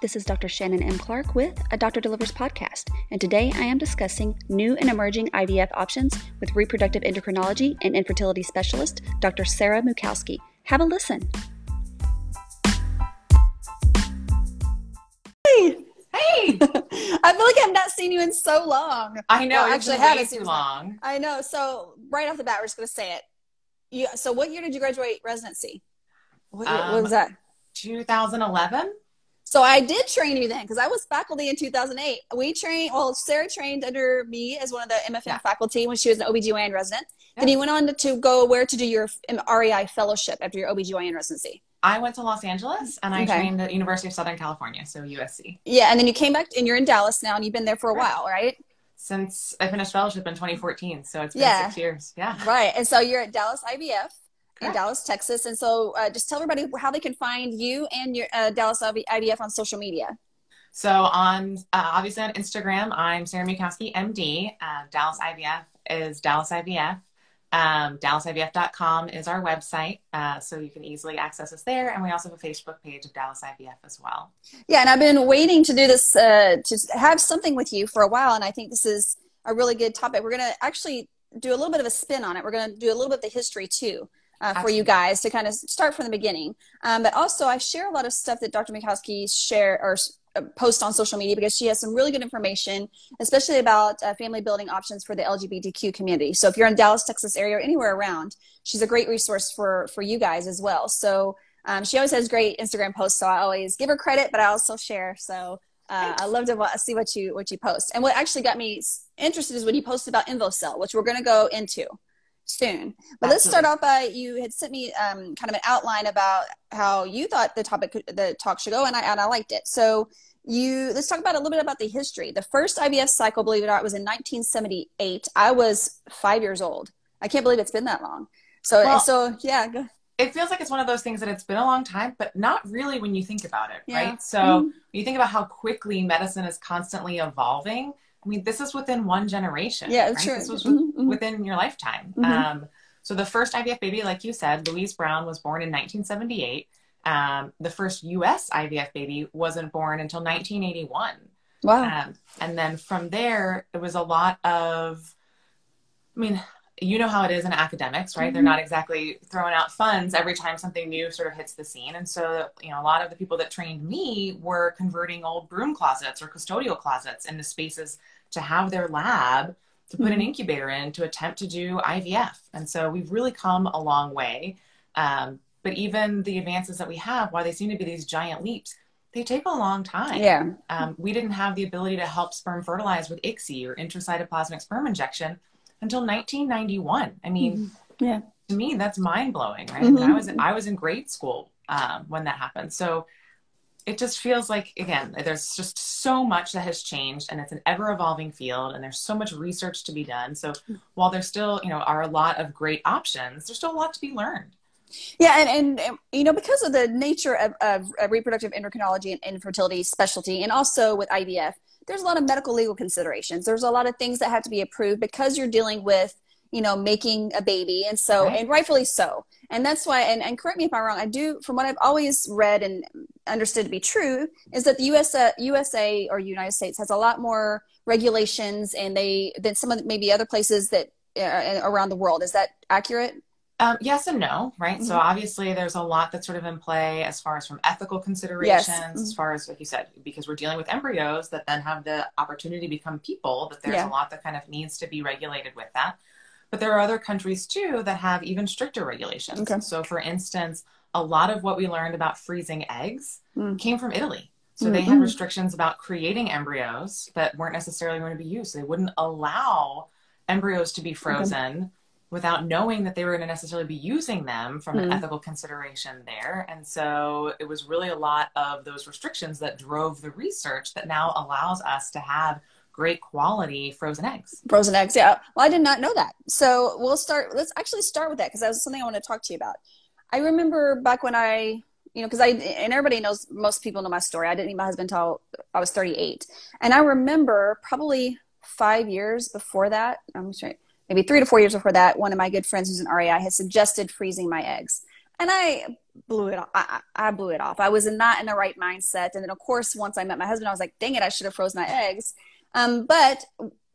This is Dr. Shannon M. Clark with A Doctor Delivers podcast, and today I am discussing new and emerging IVF options with reproductive endocrinology and infertility specialist Dr. Sara Mucowski. Have a listen. Hey, Hey, I feel like I've not seen you in so long. I know. Well, actually, actually, had way it too too long. I know. So right off the bat, we're just gonna say it. You, so what year did you graduate residency? What, year, what Um, was that? 2011. So I did train you then because I was faculty in 2008. We trained, well, Sara trained under me as one of the MFM Yeah. faculty when she was an OBGYN resident. Then Yeah. you went on to, to go where to do your REI fellowship after your OBGYN residency. I went to Los Angeles and I Okay. trained at University of Southern California, so USC. Yeah, and then you came back and you're in Dallas now and you've been there for a Right. while, right? Since I finished fellowship in 2014, so it's been Yeah. six years. Yeah. Right. And so you're at Dallas IVF in Dallas, Texas. And so uh, just tell everybody how they can find you and your uh, Dallas IVF on social media. So on uh, obviously on Instagram, I'm Sara Mucowski, MD. Uh, Dallas IVF is Dallas IVF. Um, DallasIVF.com is our website, uh, so you can easily access us there. And we also have a Facebook page of Dallas IVF as well. Yeah, and I've been waiting to do this uh, to have something with you for a while, and I think this is a really good topic. We're going to actually do a little bit of a spin on it. We're going to do a little bit of the history too uh, for you guys to kind of start from the beginning. Um, but also, I share a lot of stuff that Dr. Mucowski share or uh, post on social media because she has some really good information, especially about uh, family building options for the LGBTQ community. So if you're in Dallas, Texas area or anywhere around, she's a great resource for for you guys as well. So um, she always has great Instagram posts, so I always give her credit, but I also share. So uh, I love to see what you what you post. And what actually got me interested is when you posted about InvoCell, which we're going to go into soon. But let's start off by you had sent me um, kind of an outline about how you thought the topic could- the talk should go, and I and I liked it. So you let's talk about a little bit about the history. The first IVF cycle, believe it or not, was in 1978. I was five years old. I can't believe it's been that long. So Well- so yeah. Go, it feels like it's one of those things that it's been a long time, but not really when you think about it, Yeah. right? So Mhm. when you think about how quickly medicine is constantly evolving. I mean, this is within one generation. Yeah, right? sure. This was Mhm, mhm. within your lifetime. Mhm. Um, so the first IVF baby, like you said, Louise Brown was born in 1978. Um, the first U.S. IVF baby wasn't born until 1981. wow. Um, and then from there, it was a lot of, I mean, you know how it is in academics, right? They're Mhm. not exactly throwing out funds every time something new sort of hits the scene. And so, you know, a lot of the people that trained me were converting old broom closets or custodial closets into spaces to have their lab to put an Mhm. incubator in to attempt to do IVF. And so we've really come a long way. Um, but even the advances that we have, while they seem to be these giant leaps, they take a long time yeah. um, we didn't have the ability to help sperm fertilize with ICSI or intracytoplasmic sperm injection until 1991. I mean, Yeah. to me, that's mind blowing, right? I, mean, I was I was in grade school um, when that happened, so it just feels like again, there's just so much that has changed, and it's an ever evolving field, and there's so much research to be done. So hmm. while there still, you know, are a lot of great options, there's still a lot to be learned. Yeah, and, and, and you know because of the nature of, of, of reproductive endocrinology and infertility specialty, and also with IVF, there's a lot of medical legal considerations. There's a lot of things that have to be approved because you're dealing with you know making a baby, and so Right. and rightfully so. And that's why, and, and correct me if I'm wrong. I do, from what I've always read and understood to be true, is that the US, uh, USA or United States has a lot more regulations, and they than some of the, maybe other places that uh, around the world. Is that accurate? Um, yes and no, right? So Mhm. obviously, there's a lot that's sort of in play as far as from ethical considerations, Mhm. as far as like you said, because we're dealing with embryos that then have the opportunity to become people. That there's Yeah. a lot that kind of needs to be regulated with that. But there are other countries too that have even stricter regulations. Okay. So, for instance, a lot of what we learned about freezing eggs Mm. came from Italy. So they had restrictions about creating embryos that weren't necessarily going to be used. They wouldn't allow embryos to be frozen without knowing that they were going to necessarily be using them from an Hmm. ethical consideration there. And so it was really a lot of those restrictions that drove the research that now allows us to have great quality frozen eggs. Frozen eggs, yeah. Well, I did not know that. So we'll start. Let's actually start with that because that was something I want to talk to you about. I remember back when I, you know, because I and everybody knows most people know my story. I didn't meet my husband until I was 38, and I remember probably five years before that. I'm sorry, maybe three to four years before that. One of my good friends who's an REI had suggested freezing my eggs. and I blew it off. I, I blew it off. I was not in the right mindset. And then, of course, once I met my husband, I was like, dang it, I should have frozen my eggs. Um, but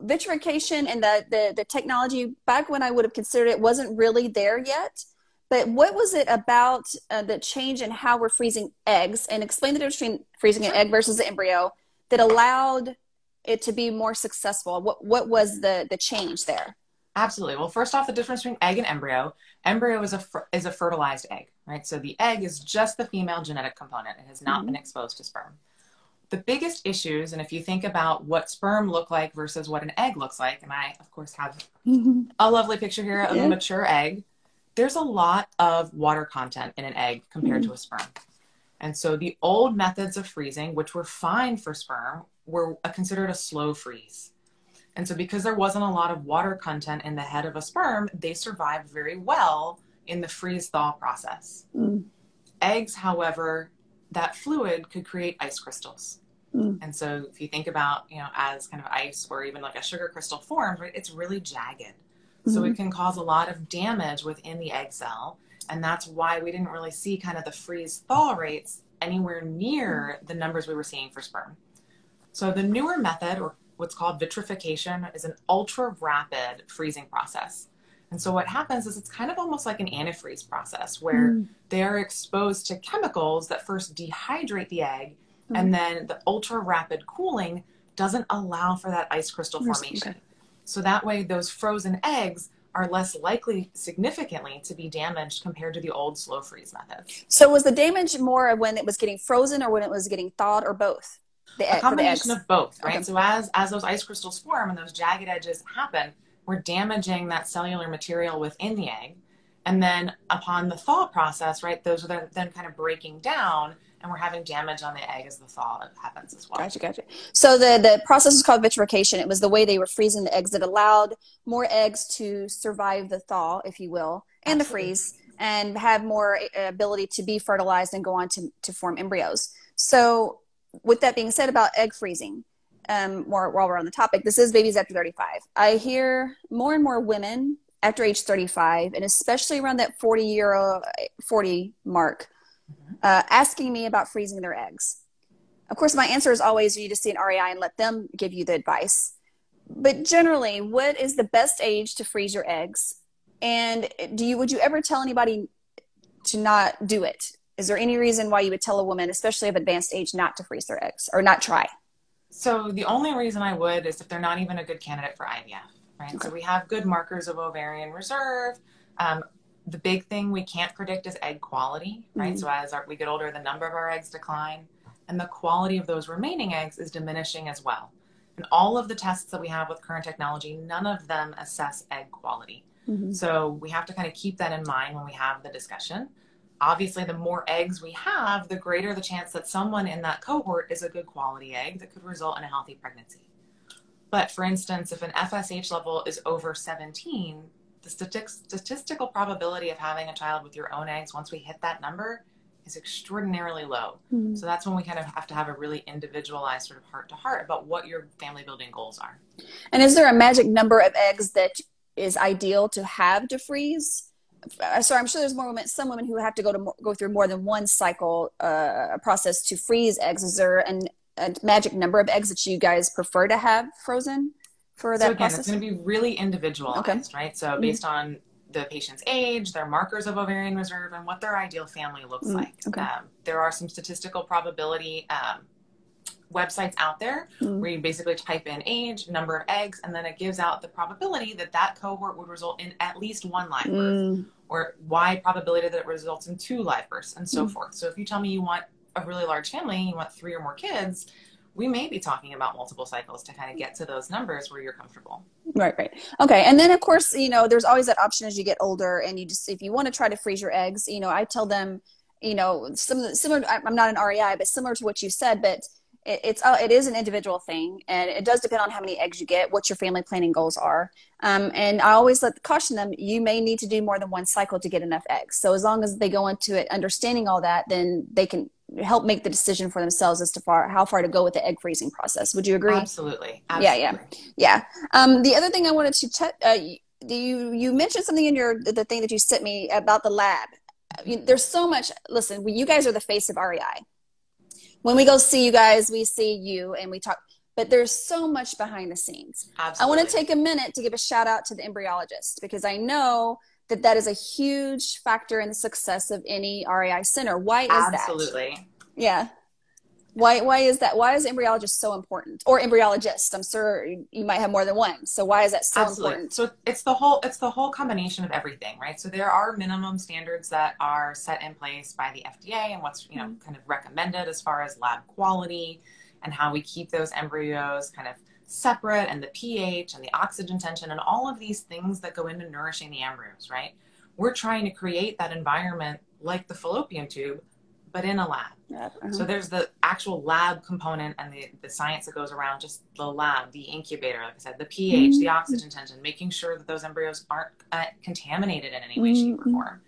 vitrification and the, the, the technology back when I would have considered it wasn't really there yet. But what was it about uh, the change in how we're freezing eggs and explain the difference between freezing an egg versus the embryo that allowed it to be more successful? What, what was the, the change there? Absolutely. Well, first off, the difference between egg and embryo. Embryo is a is a fertilized egg, right? So the egg is just the female genetic component. It has not mm-hmm. been exposed to sperm. The biggest issues, and if you think about what sperm look like versus what an egg looks like, and I of course have mm-hmm. a lovely picture here of yeah. a mature egg. There's a lot of water content in an egg compared mm-hmm. to a sperm. And so the old methods of freezing, which were fine for sperm, were considered a slow freeze. And so, because there wasn't a lot of water content in the head of a sperm, they survived very well in the freeze thaw process. Mm. Eggs, however, that fluid could create ice crystals. Mm. And so, if you think about, you know, as kind of ice or even like a sugar crystal forms, right, it's really jagged. Mm-hmm. So, it mm-hmm. can cause a lot of damage within the egg cell. And that's why we didn't really see kind of the freeze thaw rates anywhere near the numbers we were seeing for sperm. So, the newer method, or what's called vitrification is an ultra rapid freezing process. And so what happens is it's kind of almost like an antifreeze process where mm. they are exposed to chemicals that first dehydrate the egg mm. and then the ultra rapid cooling doesn't allow for that ice crystal formation. Okay. So that way those frozen eggs are less likely significantly to be damaged compared to the old slow freeze method. So was the damage more when it was getting frozen or when it was getting thawed or both? the, a combination of both, right? Okay. So as as those ice crystals form and those jagged edges happen, we're damaging that cellular material within the egg. And then upon the thaw process, right, those are then kind of breaking down and we're having damage on the egg as the thaw happens as well. Gotcha, gotcha. So the, the process is called vitrification. It was the way they were freezing the eggs that allowed more eggs to survive the thaw, if you will, and Absolutely. the freeze and have more uh, ability to be fertilized and go on to, to form embryos. So with that being said about egg freezing, um, more while we're on the topic, this is babies after 35. I hear more and more women after age 35, and especially around that 40 year 40 mark, uh, asking me about freezing their eggs. Of course, my answer is always you just see an REI and let them give you the advice. But generally, what is the best age to freeze your eggs? And do you would you ever tell anybody to not do it? is there any reason why you would tell a woman, especially of advanced age, not to freeze their eggs or not try? So the only reason I would is if they're not even a good candidate for IVF, right? Okay. So we have good markers of ovarian reserve. Um, the big thing we can't predict is egg quality, right? Mm-hmm. So as our, we get older, the number of our eggs decline, and the quality of those remaining eggs is diminishing as well. And all of the tests that we have with current technology, none of them assess egg quality. Mm-hmm. So we have to kind of keep that in mind when we have the discussion obviously the more eggs we have the greater the chance that someone in that cohort is a good quality egg that could result in a healthy pregnancy but for instance if an fsh level is over 17 the statistical probability of having a child with your own eggs once we hit that number is extraordinarily low mm-hmm. so that's when we kind of have to have a really individualized sort of heart to heart about what your family building goals are and is there a magic number of eggs that is ideal to have to freeze Sorry, I'm sure there's more women, some women who have to go to go through more than one cycle uh, process to freeze eggs. Is there an, a magic number of eggs that you guys prefer to have frozen for that so again, process? It's going to be really individualized, okay. right? So mm-hmm. based on the patient's age, their markers of ovarian reserve, and what their ideal family looks mm-hmm. like. Okay. Um, there are some statistical probability um, websites out there mm. where you basically type in age, number of eggs, and then it gives out the probability that that cohort would result in at least one live birth, mm. or why probability that it results in two live births, and so mm. forth. So if you tell me you want a really large family, you want three or more kids, we may be talking about multiple cycles to kind of get to those numbers where you're comfortable. Right, right. Okay. And then of course, you know, there's always that option as you get older and you just if you want to try to freeze your eggs, you know, I tell them, you know, some similar I'm not an REI, but similar to what you said, but it, it's uh, it is an individual thing, and it does depend on how many eggs you get, what your family planning goals are. Um, and I always let caution them: you may need to do more than one cycle to get enough eggs. So as long as they go into it understanding all that, then they can help make the decision for themselves as to far how far to go with the egg freezing process. Would you agree? Absolutely. Absolutely. Yeah, yeah, yeah. Um, the other thing I wanted to check, uh, you you mentioned something in your the thing that you sent me about the lab there's so much. Listen, you guys are the face of REI. When we go see you guys, we see you and we talk. But there's so much behind the scenes. Absolutely. I want to take a minute to give a shout out to the embryologist because I know that that is a huge factor in the success of any REI center. Why is Absolutely. that? Absolutely. Yeah. Why why is that? Why is embryologist so important? Or embryologist? I'm sure you might have more than one. So why is that so Absolutely. important? So it's the whole it's the whole combination of everything, right? So there are minimum standards that are set in place by the FDA and what's you know mm-hmm. kind of recommended as far as lab quality and how we keep those embryos kind of separate and the pH and the oxygen tension and all of these things that go into nourishing the embryos, right? We're trying to create that environment like the fallopian tube, but in a lab. Uh-huh. So there's the actual lab component and the, the science that goes around just the lab, the incubator, like I said, the pH, Mm-hmm. the oxygen tension, making sure that those embryos aren't uh, contaminated in any way, shape, or Mhm. form.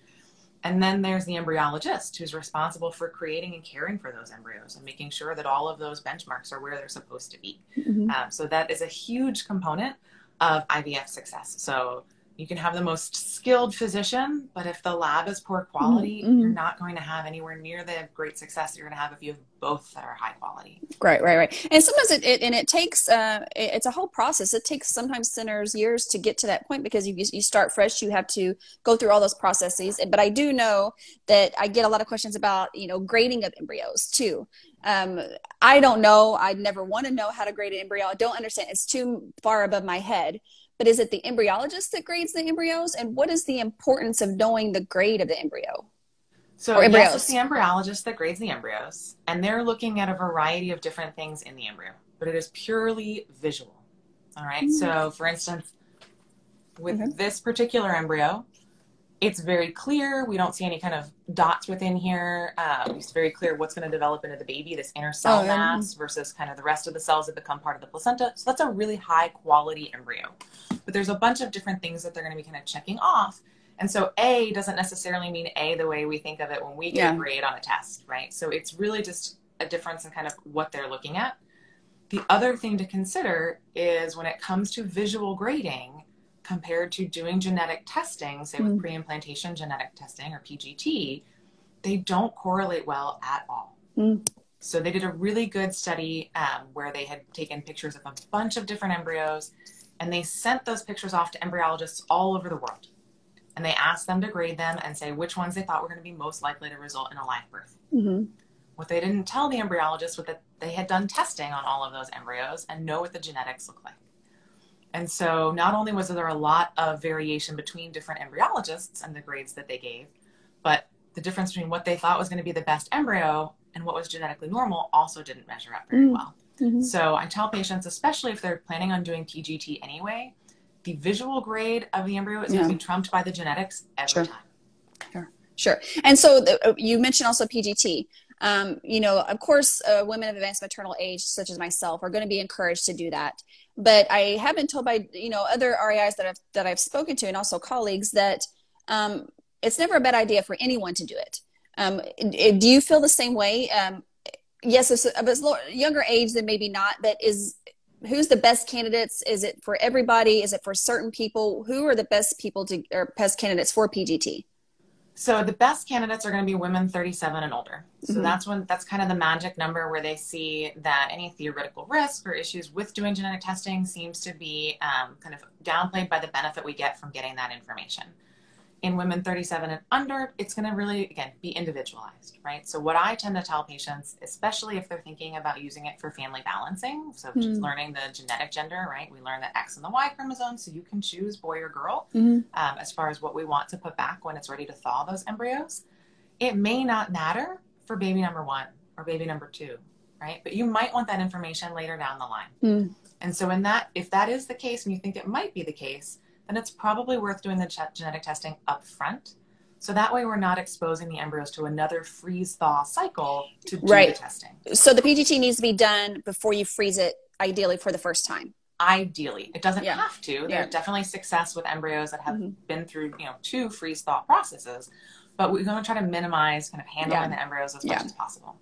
And then there's the embryologist who's responsible for creating and caring for those embryos and making sure that all of those benchmarks are where they're supposed to be. Mhm. Um, so that is a huge component of IVF success. So you can have the most skilled physician, but if the lab is poor quality, Mhm. you're not going to have anywhere near the great success that you're going to have if you have both that are high quality. Right, right, right. And sometimes it, it and it takes uh, it- it's a whole process. It takes sometimes centers years to get to that point because you you start fresh. You have to go through all those processes. But I do know that I get a lot of questions about you know grading of embryos too. Um, I don't know. I never want to know how to grade an embryo. I don't understand. It's too far above my head. But is it the embryologist that grades the embryos? And what is the importance of knowing the grade of the embryo? So yes, it's the embryologist that grades the embryos, and they're looking at a variety of different things in the embryo, but it is purely visual. All right. So, for instance, with Mhm. this particular embryo, it's very clear. We don't see any kind of dots within here. Um, it's very clear what's going to develop into the baby, this inner cell Oh, yeah. mass versus kind of the rest of the cells that become part of the placenta. So that's a really high quality embryo. But there's a bunch of different things that they're going to be kind of checking off. And so A doesn't necessarily mean A the way we think of it when we get Yeah. a grade on a test, right? So it's really just a difference in kind of what they're looking at. The other thing to consider is when it comes to visual grading compared to doing genetic testing, say with Mm. pre-implantation genetic testing or PGT, they don't correlate well at all. Mm. So they did a really good study um, where they had taken pictures of a bunch of different embryos and they sent those pictures off to embryologists all over the world. And they asked them to grade them and say which ones they thought were going to be most likely to result in a live birth. Mm-hmm. What they didn't tell the embryologists was that they had done testing on all of those embryos and know what the genetics look like. And so not only was there a lot of variation between different embryologists and the grades that they gave, but the difference between what they thought was going to be the best embryo and what was genetically normal also didn't measure up very Mm. well. Mm-hmm. So I tell patients, especially if they're planning on doing PGT anyway, the visual grade of the embryo is going to be trumped by the genetics every Sure. time. Sure. Sure. And so the, uh, you mentioned also PGT. Um, you know, of course, uh, women of advanced maternal age, such as myself, are going to be encouraged to do that. But I have been told by you know other REIs that I've that I've spoken to, and also colleagues, that um, it's never a bad idea for anyone to do it. Um, do you feel the same way? Um, yes, a younger age, then maybe not. But is who's the best candidates? Is it for everybody? Is it for certain people? Who are the best people to or best candidates for PGT? So the best candidates are going to be women 37 and older. So Mhm. that's when that's kind of the magic number where they see that any theoretical risk or issues with doing genetic testing seems to be um, kind of downplayed by the benefit we get from getting that information. In women 37 and under, it's going to really again be individualized, right? So what I tend to tell patients, especially if they're thinking about using it for family balancing, so just Hmm. learning the genetic gender, right? We learn the X and the Y chromosome, so you can choose boy or girl Mm-hmm. um, as far as what we want to put back when it's ready to thaw those embryos. It may not matter for baby number one or baby number two, right? But you might want that information later down the line. Mm. And so, in that, if that is the case, and you think it might be the case, then it's probably worth doing the ge- genetic testing up front. So that way, we're not exposing the embryos to another freeze thaw cycle to do Right. the testing. So the PGT needs to be done before you freeze it, ideally for the first time. Ideally, it doesn't Yeah. have to. Yeah. There's definitely success with embryos that have Mhm. been through, you know, two freeze thaw processes, but we're going to try to minimize kind of handling Yeah. the embryos as much as possible.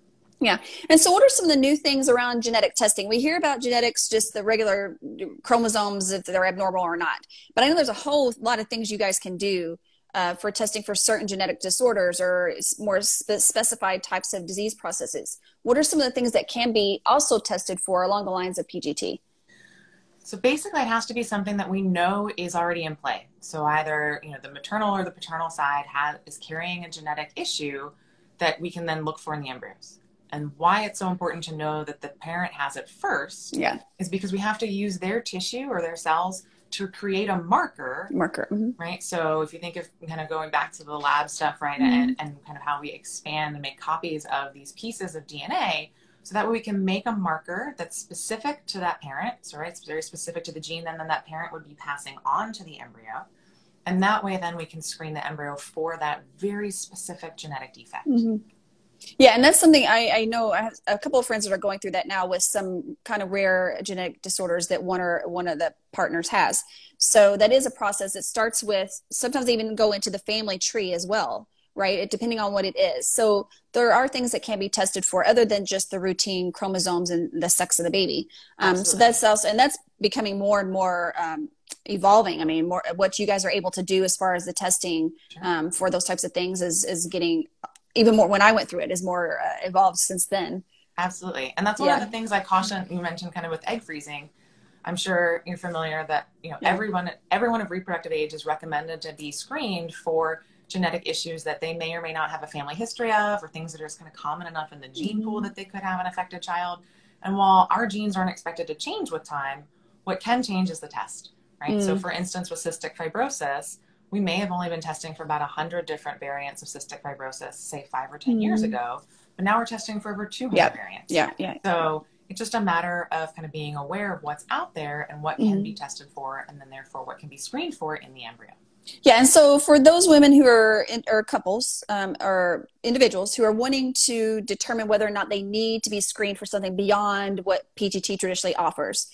And so, what are some of the new things around genetic testing? We hear about genetics, just the regular chromosomes, if they're abnormal or not. But I know there's a whole lot of things you guys can do uh, for testing for certain genetic disorders or more spe- specified types of disease processes. What are some of the things that can be also tested for along the lines of PGT? So basically, it has to be something that we know is already in play. So either you know the maternal or the paternal side has is carrying a genetic issue that we can then look for in the embryos. And why it's so important to know that the parent has it first yeah. is because we have to use their tissue or their cells to create a marker. Marker. Mm-hmm. Right. So if you think of kind of going back to the lab stuff, right, mm-hmm. and, and kind of how we expand and make copies of these pieces of DNA, so that way we can make a marker that's specific to that parent. So right, it's very specific to the gene, and then that parent would be passing on to the embryo. And that way then we can screen the embryo for that very specific genetic defect. Mm-hmm. Yeah, and that's something I, I know. I have a couple of friends that are going through that now with some kind of rare genetic disorders that one or one of the partners has. So that is a process that starts with sometimes even go into the family tree as well, right? It, depending on what it is. So there are things that can be tested for other than just the routine chromosomes and the sex of the baby. Um, so that's also and that's becoming more and more um, evolving. I mean, more what you guys are able to do as far as the testing um, for those types of things is is getting even more when I went through it is more uh, evolved since then. Absolutely. And that's one yeah. of the things I caution you mentioned kind of with egg freezing. I'm sure you're familiar that, you know, yeah. everyone everyone of reproductive age is recommended to be screened for genetic issues that they may or may not have a family history of or things that are just kind of common enough in the gene mm-hmm. pool that they could have an affected child. And while our genes aren't expected to change with time, what can change is the test, right? Mm. So for instance, with cystic fibrosis, we may have only been testing for about 100 different variants of cystic fibrosis, say five or 10 mm-hmm. years ago, but now we're testing for over 200 yep. variants. Yeah, yeah. So it's just a matter of kind of being aware of what's out there and what mm-hmm. can be tested for, and then therefore what can be screened for in the embryo. Yeah, and so for those women who are in, or couples um, or individuals who are wanting to determine whether or not they need to be screened for something beyond what PGT traditionally offers,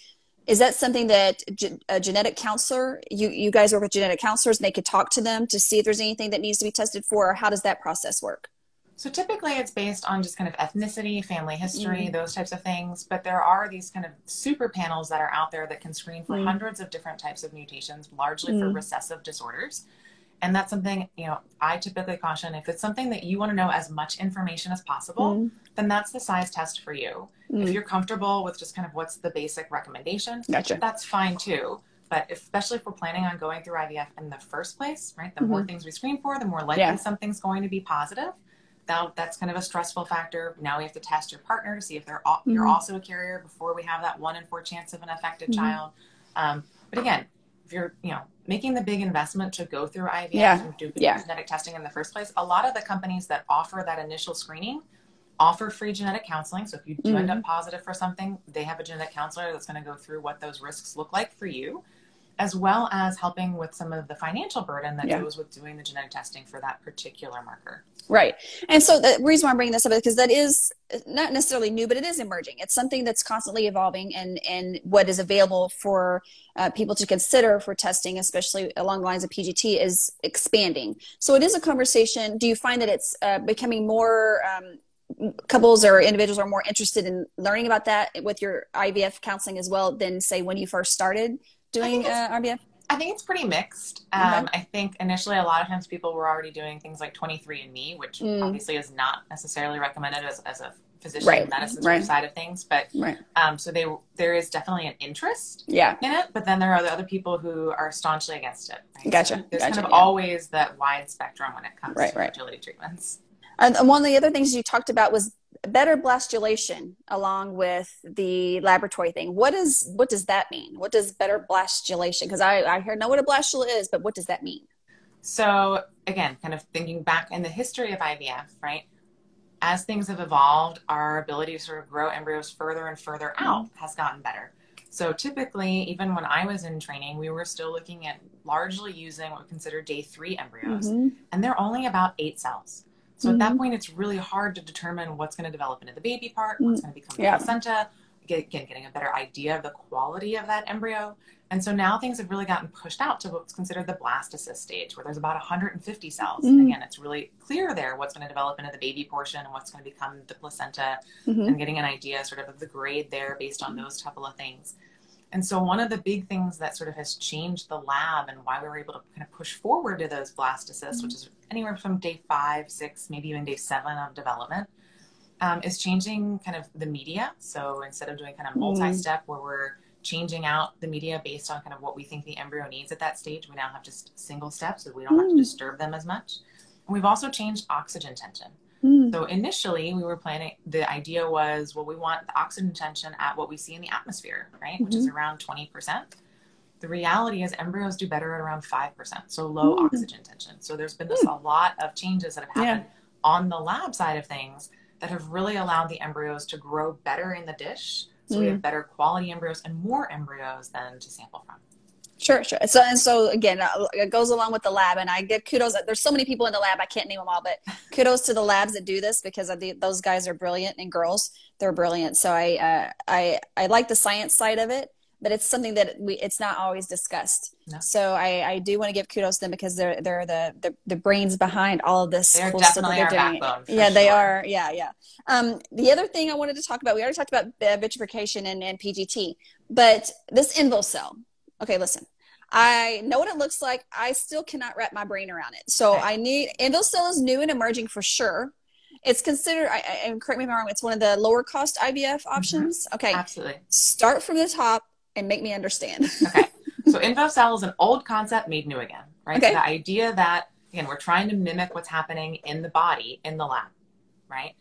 is that something that a genetic counselor you you guys work with genetic counselors and they could talk to them to see if there's anything that needs to be tested for or how does that process work so typically it's based on just kind of ethnicity family history mm-hmm. those types of things but there are these kind of super panels that are out there that can screen for mm-hmm. hundreds of different types of mutations largely mm-hmm. for recessive disorders and that's something you know i typically caution if it's something that you want to know as much information as possible mm. then that's the size test for you mm. if you're comfortable with just kind of what's the basic recommendation gotcha. that's fine too but especially if we're planning on going through ivf in the first place right the mm-hmm. more things we screen for the more likely yeah. something's going to be positive now that's kind of a stressful factor now we have to test your partner to see if they're mm-hmm. you're also a carrier before we have that one in four chance of an affected mm-hmm. child um, but again if you're you know making the big investment to go through IVF yeah. and do yeah. genetic testing in the first place, a lot of the companies that offer that initial screening offer free genetic counseling. So if you do mm-hmm. end up mm-hmm. positive for something, they have a genetic counselor that's going to go through what those risks look like for you, as well as helping with some of the financial burden that yeah. goes with doing the genetic testing for that particular marker. Right. And so the reason why I'm bringing this up is because that is not necessarily new, but it is emerging. It's something that's constantly evolving and, and what is available for uh, people to consider for testing, especially along the lines of PGT, is expanding. So it is a conversation. Do you find that it's uh, becoming more um, couples or individuals are more interested in learning about that with your IVF counseling as well than say when you first started doing uh, IVF? I think it's pretty mixed. Um, I think initially a lot of times people were already doing things like 23andMe, which mm. obviously is not necessarily recommended as, as a physician right. medicine right. side of things. But right. um, so they there is definitely an interest yeah. in it, but then there are the other people who are staunchly against it. Right? Gotcha. So there's gotcha, kind of yeah. always that wide spectrum when it comes to fertility treatments. And one of the other things you talked about was better blastulation along with the laboratory thing. What is what does that mean? What does better blastulation? Because I I hear know what a blastula is, but what does that mean? So again, kind of thinking back in the history of IVF, right? As things have evolved, our ability to sort of grow embryos further and further out has gotten better. So typically, even when I was in training, we were still looking at largely using what we consider day three embryos, mm-hmm. and they're only about eight cells. So mm-hmm. at that mm-hmm. point, it's really hard to determine what's going to develop into the baby part, what's mm, going to become the yeah. placenta. Again, getting a better idea of the quality of that embryo. And so now things have really gotten pushed out to what's considered the blastocyst stage, where there's about 150 cells. Mm-hmm. And again, it's really clear there what's going to develop into the baby portion and what's going to become the placenta, mm-hmm. and getting an idea sort of of the grade there based on those couple of things. And so one of the big things that sort of has changed the lab and why we were able to kind of push forward to those blastocysts, mm-hmm. which is anywhere from day five, six, maybe even day seven of development, um, is changing kind of the media. So instead of doing kind of mm-hmm. multi-step where we're changing out the media based on kind of what we think the embryo needs at that stage, we now have just single steps so we don't have to mm. disturb them as much. And we've also changed oxygen tension. Mm. So initially, we were planning. The idea was, well, we want the oxygen tension at what we see in the atmosphere, right, mm-hmm. which is mm-hmm. around twenty percent. The reality is, embryos do better at around five percent, so low mm. oxygen tension. So there's been this, mm. a lot of changes that have happened yeah. on the lab side of things that have really allowed the embryos to grow better in the dish. So we have mm. better quality embryos and more embryos than to sample from. Sure, sure. So and so again, uh, it goes along with the lab, and I give kudos. There's so many people in the lab, I can't name them all, but kudos to the labs that do this because the, those guys are brilliant and girls, they're brilliant. So I, uh, I, I like the science side of it, but it's something that we it's not always discussed. No. So I, I do want to give kudos to them because they're they're the the, the brains behind all of this they're cool definitely stuff that they're doing. yeah, sure. they are. Yeah, yeah. Um, the other thing I wanted to talk about, we already talked about uh, vitrification and, and PGT, but this INVOcell. Okay, listen. I know what it looks like. I still cannot wrap my brain around it. So okay. I need INVOcell is new and emerging for sure. It's considered, I, I, correct me if I'm wrong, it's one of the lower cost IVF mm-hmm. options. Mm-hmm. Okay. Absolutely. Start from the top and make me understand. okay. So INVOcell is an old concept made new again, right? Okay. So the idea that, again, we're trying to mimic what's happening in the body in the lab, right?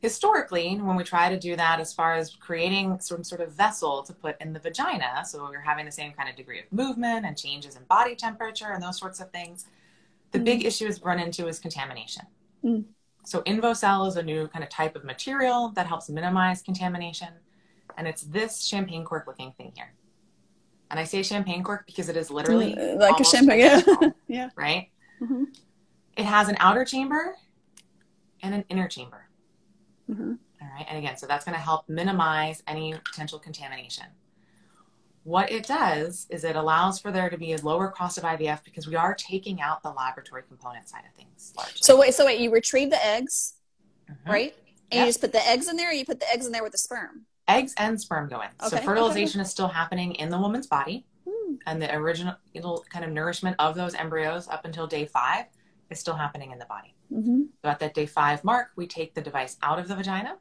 Historically, when we try to do that as far as creating some sort of vessel to put in the vagina, so we're having the same kind of degree of movement and changes in body temperature and those sorts of things, the mm. big issue is run into is contamination. Mm. So INVOcell is a new kind of type of material that helps minimize contamination. And it's this champagne cork looking thing here. And I say champagne cork because it is literally mm, like a champagne, yeah. yeah. Right? Mm-hmm. It has an outer chamber and an inner chamber. Mm-hmm. All right. And again, so that's going to help minimize any potential contamination. What it does is it allows for there to be a lower cost of IVF because we are taking out the laboratory component side of things. Largely. So wait, so wait, you retrieve the eggs, mm-hmm. right? And yep. you just put the eggs in there, or you put the eggs in there with the sperm? Eggs and sperm go in. Okay. So fertilization okay. is still happening in the woman's body, hmm. and the original kind of nourishment of those embryos up until day five is still happening in the body. Mm-hmm. So at that day five mark, we take the device out of the vagina,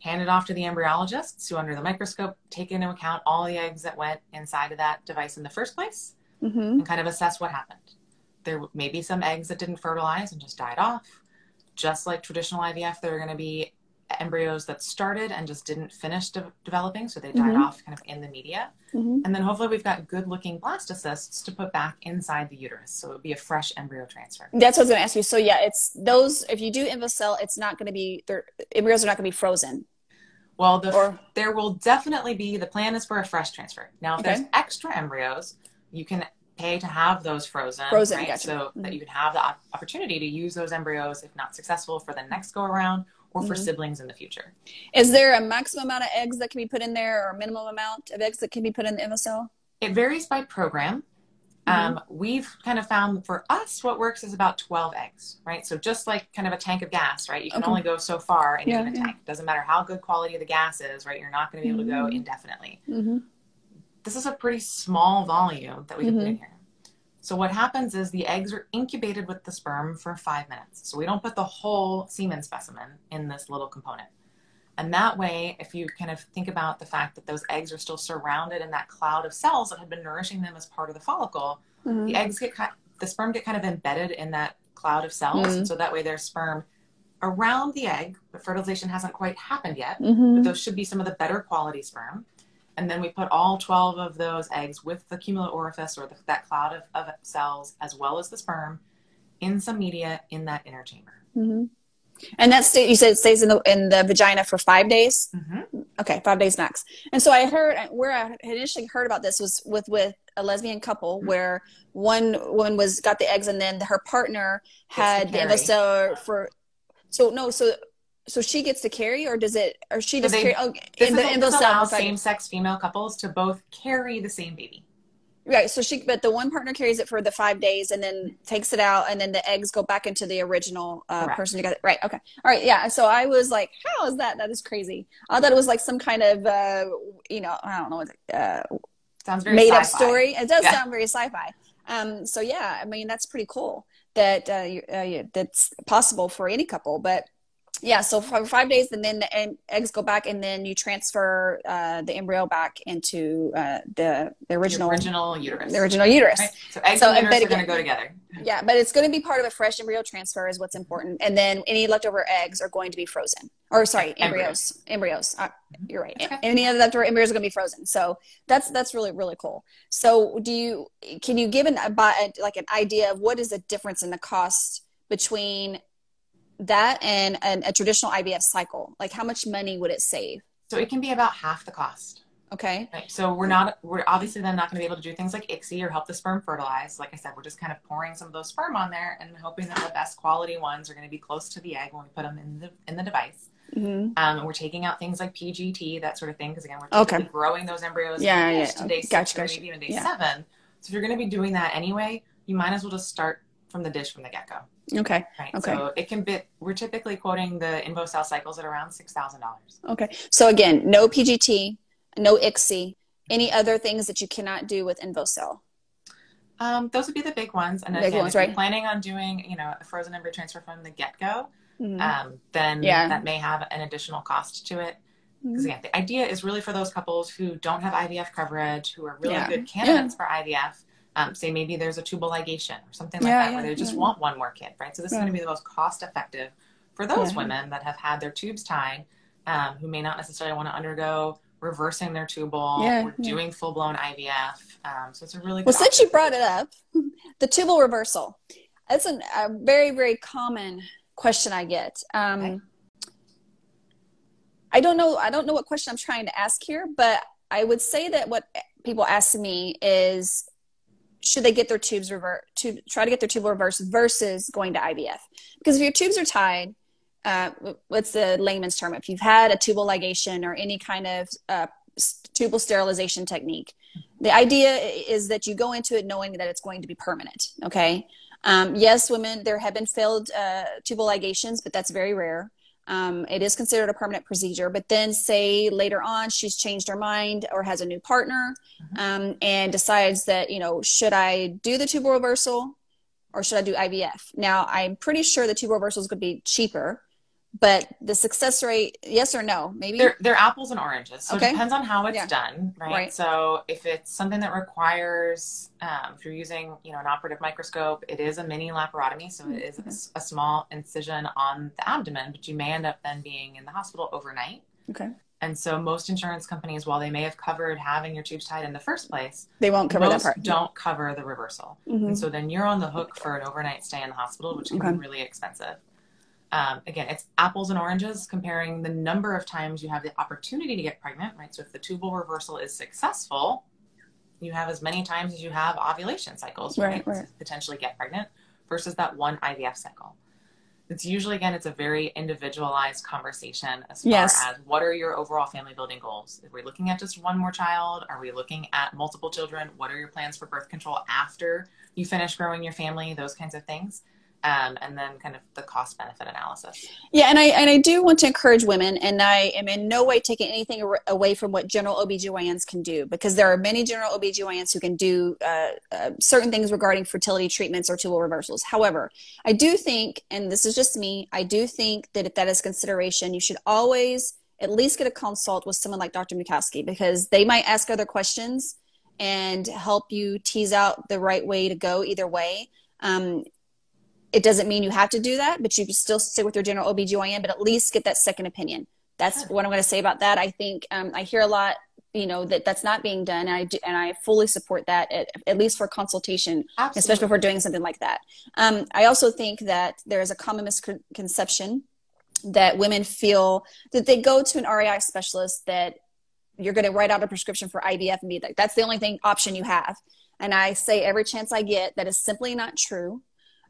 hand it off to the embryologists who, under the microscope, take into account all the eggs that went inside of that device in the first place mm-hmm. and kind of assess what happened. There may be some eggs that didn't fertilize and just died off. Just like traditional IVF, there are going to be embryos that started and just didn't finish de- developing, so they died mm-hmm. off kind of in the media. Mm-hmm. And then hopefully we've got good looking blastocysts to put back inside the uterus, so it would be a fresh embryo transfer. That's what I was going to ask you. So yeah, it's those. If you do INVOcell, it's not going to be their embryos are not going to be frozen. Well, the, or, there will definitely be. The plan is for a fresh transfer. Now, if okay. there's extra embryos, you can pay to have those frozen. Frozen, right? gotcha. So mm-hmm. that you can have the opportunity to use those embryos if not successful for the next go around or for mm-hmm. siblings in the future. Is there a maximum amount of eggs that can be put in there or a minimum amount of eggs that can be put in the INVOcell? It varies by program. Mm-hmm. Um, we've kind of found for us what works is about 12 eggs, right? So just like kind of a tank of gas, right? You can okay. only go so far in yeah, a yeah. tank. Doesn't matter how good quality the gas is, right? You're not going to be able to go mm-hmm. indefinitely. Mm-hmm. This is a pretty small volume that we can put in mm-hmm. here. So what happens is the eggs are incubated with the sperm for five minutes. So we don't put the whole semen specimen in this little component. And that way, if you kind of think about the fact that those eggs are still surrounded in that cloud of cells that have been nourishing them as part of the follicle, mm-hmm. the eggs get the sperm get kind of embedded in that cloud of cells. Mm-hmm. So that way there's sperm around the egg, but fertilization hasn't quite happened yet. Mm-hmm. But those should be some of the better quality sperm and then we put all 12 of those eggs with the cumulus oophorus or the, that cloud of, of, cells as well as the sperm in some media in that inner chamber mm-hmm. and that state you said it stays in the in the vagina for five days mm-hmm. okay five days max and so i heard where i had initially heard about this was with with a lesbian couple mm-hmm. where one one was got the eggs and then her partner had the INVOcell for so no so so she gets to carry or does it or she just carry oh in the INVOcell allows same-sex female couples to both carry the same baby right so she but the one partner carries it for the five days and then takes it out and then the eggs go back into the original uh, person together right okay all right yeah so i was like how is that that is crazy i thought it was like some kind of uh, you know i don't know uh, sounds very made sci-fi. up story. It does Yeah. sound very sci-fi. Um, so yeah, I mean that's pretty cool that uh, you- uh, that's possible for any couple. But yeah, so for five days, and then the eggs go back, and then you transfer uh, the embryo back into uh, the the The original original uterus. the original uterus. Right? So eggs So, and uterus are going to go together. Yeah, but it's going to be part of a fresh embryo transfer is what's important, and then any leftover eggs are going to be frozen. Or sorry, embryos. Embryos. Uh, you're right. Okay. Any of the leftover embryos are going to be frozen. So that's that's really really cool. So do you can you give an about like an idea of what is the difference in the cost between that and an, a traditional IVF cycle? Like how much money would it save? So it can be about half the cost. Okay. Right. So we're not we're obviously then not going to be able to do things like ICSI or help the sperm fertilize. Like I said, we're just kind of pouring some of those sperm on there and hoping that the best quality ones are going to be close to the egg when we put them in the in the device. hmm Um, and we're taking out things like PGT, that sort of thing, because again, we're Okay. growing those embryos Yeah, yeah, to yeah. day six Gotcha, or gotcha. maybe even day Yeah. seven. So if you're going to be doing that anyway, you might as well just start from the dish from the get go. Okay. Right. Okay. So it can be. We're typically quoting the InvoCell cycles at around six thousand dollars. Okay. So again, no PGT, no ICSI. Any other things that you cannot do with InvoCell? Um, those would be the big ones. And Big again, ones, if right. you're planning on doing, you know, a frozen embryo transfer from the get go, Mhm. um, then Yeah. that may have an additional cost to it. Mm-hmm. Because again, the idea is really for those couples who don't have IVF coverage, who are really Yeah. good candidates for IVF. Um, say maybe there's a tubal ligation or something like Yeah, that, where they just yeah. want one more kid, right? So this Yeah. is going to be the most cost effective for those Yeah. women that have had their tubes tied, um, who may not necessarily want to undergo reversing their tubal Yeah, or yeah. doing full blown IVF. Um, so it's a really Well, since you brought it up, the tubal reversal. That's an, a very, very common question I get. Um, Okay. I don't know. I don't know what question I'm trying to ask here, but I would say that what people ask me is, should they get their tubes revert to try to get their tubal reversed versus going to IVF? Because if your tubes are tied, uh, what's the layman's term? If you've had a tubal ligation or any kind of uh, tubal sterilization technique, the idea is that you go into it knowing that it's going to be permanent. Okay. Um, yes, women, there have been failed uh, tubal ligations, but that's very rare. Um, it is considered a permanent procedure. But then, say later on, she's changed her mind or has a new partner um, and decides that, you know, should I do the tubal reversal or should I do IVF? Now, I'm pretty sure the tubal reversal is going to be cheaper, but the success rate, yes or no? Maybe. They're, they're apples and oranges. So Okay. it depends on how it's Yeah. done, right? Right. So if it's something that requires, um, if you're using, you know, an operative microscope, it is a mini laparotomy. So it is a small incision on the abdomen, but you may end up then being in the hospital overnight. okay. And so most insurance companies, while they may have covered having your tubes tied in the first place, They won't cover that part. don't cover the reversal. Mhm. And so then you're on the hook for an overnight stay in the hospital, which can Okay. be really expensive. Um, again, it's apples and oranges comparing the number of times you have the opportunity to get pregnant, right? So if the tubal reversal is successful, you have as many times as you have ovulation cycles, Right, right? right. Potentially get pregnant versus that one IVF cycle. It's usually, again, it's a very individualized conversation as far Yes. as what are your overall family building goals? Are we looking at just one more child? Are we looking at multiple children? What are your plans for birth control after you finish growing your family? Those kinds of things. Um, and then kind of the cost benefit analysis. Yeah, and I and I do want to encourage women, and I am in no way taking anything away from what general OBGYNs can do because there are many general OBGYNs who can do uh, uh, certain things regarding fertility treatments or tubal reversals. However, I do think, and this is just me, I do think that if that is consideration, you should always at least get a consult with someone like Dr. Mucowski because they might ask other questions and help you tease out the right way to go either way. Um, it doesn't mean you have to do that, but you can still stick with your general OBGYN, but at least get that second opinion. That's what I'm going to say about that. I think um, I hear a lot, you know, that that's not being done. And I, do, and I fully support that, at, at least for consultation, especially if we're doing something like that. Um, I also think that there is a common misconception that women feel that they go to an REI specialist that you're going to write out a prescription for IVF and be like, that's the only thing option you have. And I say every chance I get that is simply not true.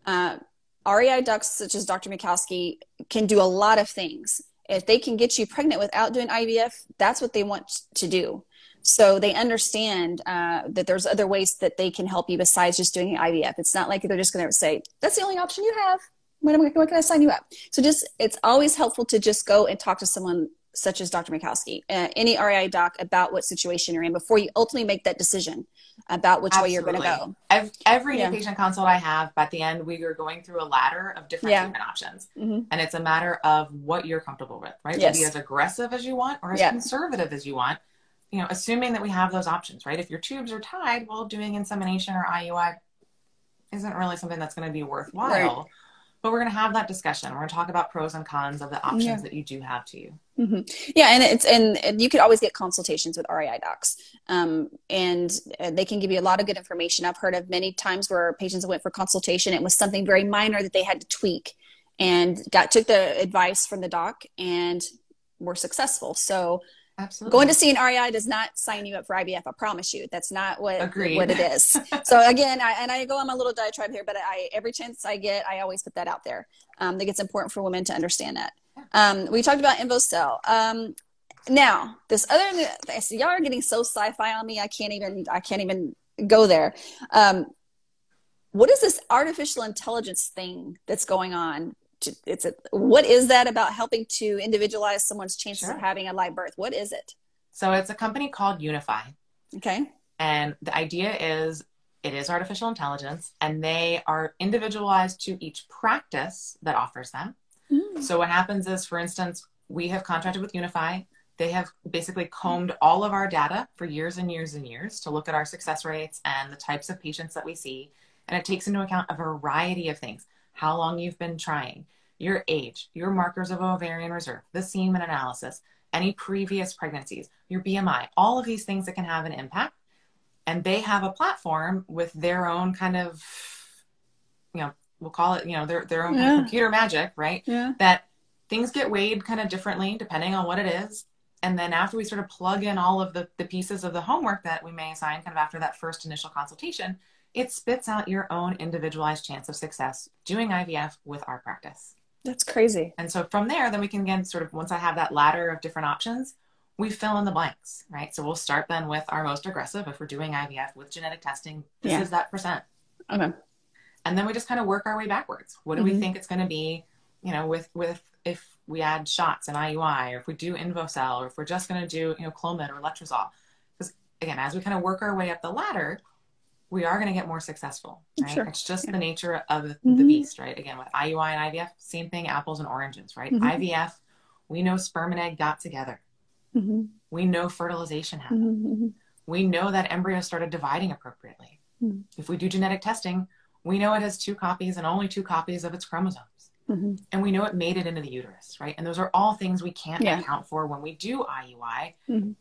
Uh, REI docs such as Dr. Mucowski can do a lot of things. If they can get you pregnant without doing IVF, that's what they want to do. So they understand uh, that there's other ways that they can help you besides just doing IVF. It's not like they're just going to say, that's the only option you have. When, am I, when can I sign you up? So just, it's always helpful to just go and talk to someone such as Dr. Mucowski, uh, any REI doc about what situation you're in before you ultimately make that decision about which Absolutely. way you're going to go. Every, every yeah. new patient consult I have, by the end, we are going through a ladder of different yeah. treatment options. Mm-hmm. And it's a matter of what you're comfortable with, right? Yes. To be as aggressive as you want or as yeah. conservative as you want, you know, assuming that we have those options, right? If your tubes are tied, well, doing insemination or IUI isn't really something that's going to be worthwhile. Right but we're going to have that discussion. We're going to talk about pros and cons of the options yeah. that you do have to you. Mm-hmm. Yeah, and it's and you could always get consultations with REI docs, um, and uh, they can give you a lot of good information. I've heard of many times where patients went for consultation. It was something very minor that they had to tweak, and got took the advice from the doc and were successful. So Absolutely. Going to see an REI does not sign you up for IVF. I promise you, that's not what Agreed. what it is. so again, I, and I go on my little diatribe here, but I every chance I get, I always put that out there. Um, I think it's important for women to understand that. Um, we talked about InvoCell. Um, now, this other, see, y'all are getting so sci-fi on me. I can't even, I can't even go there. Um, what is this artificial intelligence thing that's going on it's a, what is that about helping to individualize someone's chances sure. of having a live birth? What is it? So it's a company called Univfy. Okay. And the idea is it is artificial intelligence and they are individualized to each practice that offers them. Mm. So what happens is, for instance, we have contracted with Univfy. They have basically combed all of our data for years and years and years to look at our success rates and the types of patients that we see. And it takes into account a variety of things how long you've been trying, your age, your markers of ovarian reserve, the semen analysis, any previous pregnancies, your BMI, all of these things that can have an impact. And they have a platform with their own kind of, you know, we'll call it, you know, their, their own yeah. computer magic, right? Yeah. That things get weighed kind of differently depending on what it is. And then after we sort of plug in all of the, the pieces of the homework that we may assign kind of after that first initial consultation, it spits out your own individualized chance of success doing IVF with our practice. That's crazy. And so from there, then we can again sort of once I have that ladder of different options, we fill in the blanks, right? So we'll start then with our most aggressive. If we're doing IVF with genetic testing, this yeah. is that percent. Okay. And then we just kind of work our way backwards. What do mm-hmm. we think it's going to be? You know, with with if we add shots and IUI, or if we do InvoCell, or if we're just going to do you know Clomid or Letrozole. Because again, as we kind of work our way up the ladder, we are going to get more successful. Right? Sure. It's just yeah. the nature of mm-hmm. the beast, right? Again, with IUI and IVF, same thing, apples and oranges, right? Mm-hmm. IVF, we know sperm and egg got together. Mm-hmm. We know fertilization happened. Mm-hmm. We know that embryo started dividing appropriately. Mm-hmm. If we do genetic testing, we know it has two copies and only two copies of its chromosomes. Mm-hmm. And we know it made it into the uterus, right? And those are all things we can't yeah. account for when we do IUI.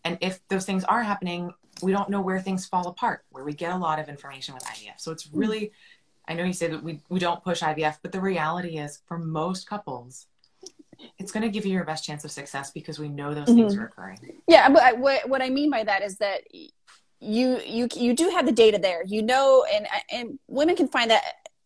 And if those things are happening we don't know where things fall apart, where we get a lot of information with IVF. So it's really, I know you say that we, we don't push IVF, but the reality is for most couples, it's going to give you your best chance of success because we know those mm-hmm. things are occurring. Yeah, but I, what, what I mean by that is that you you you do have the data there. You know, and and women can find that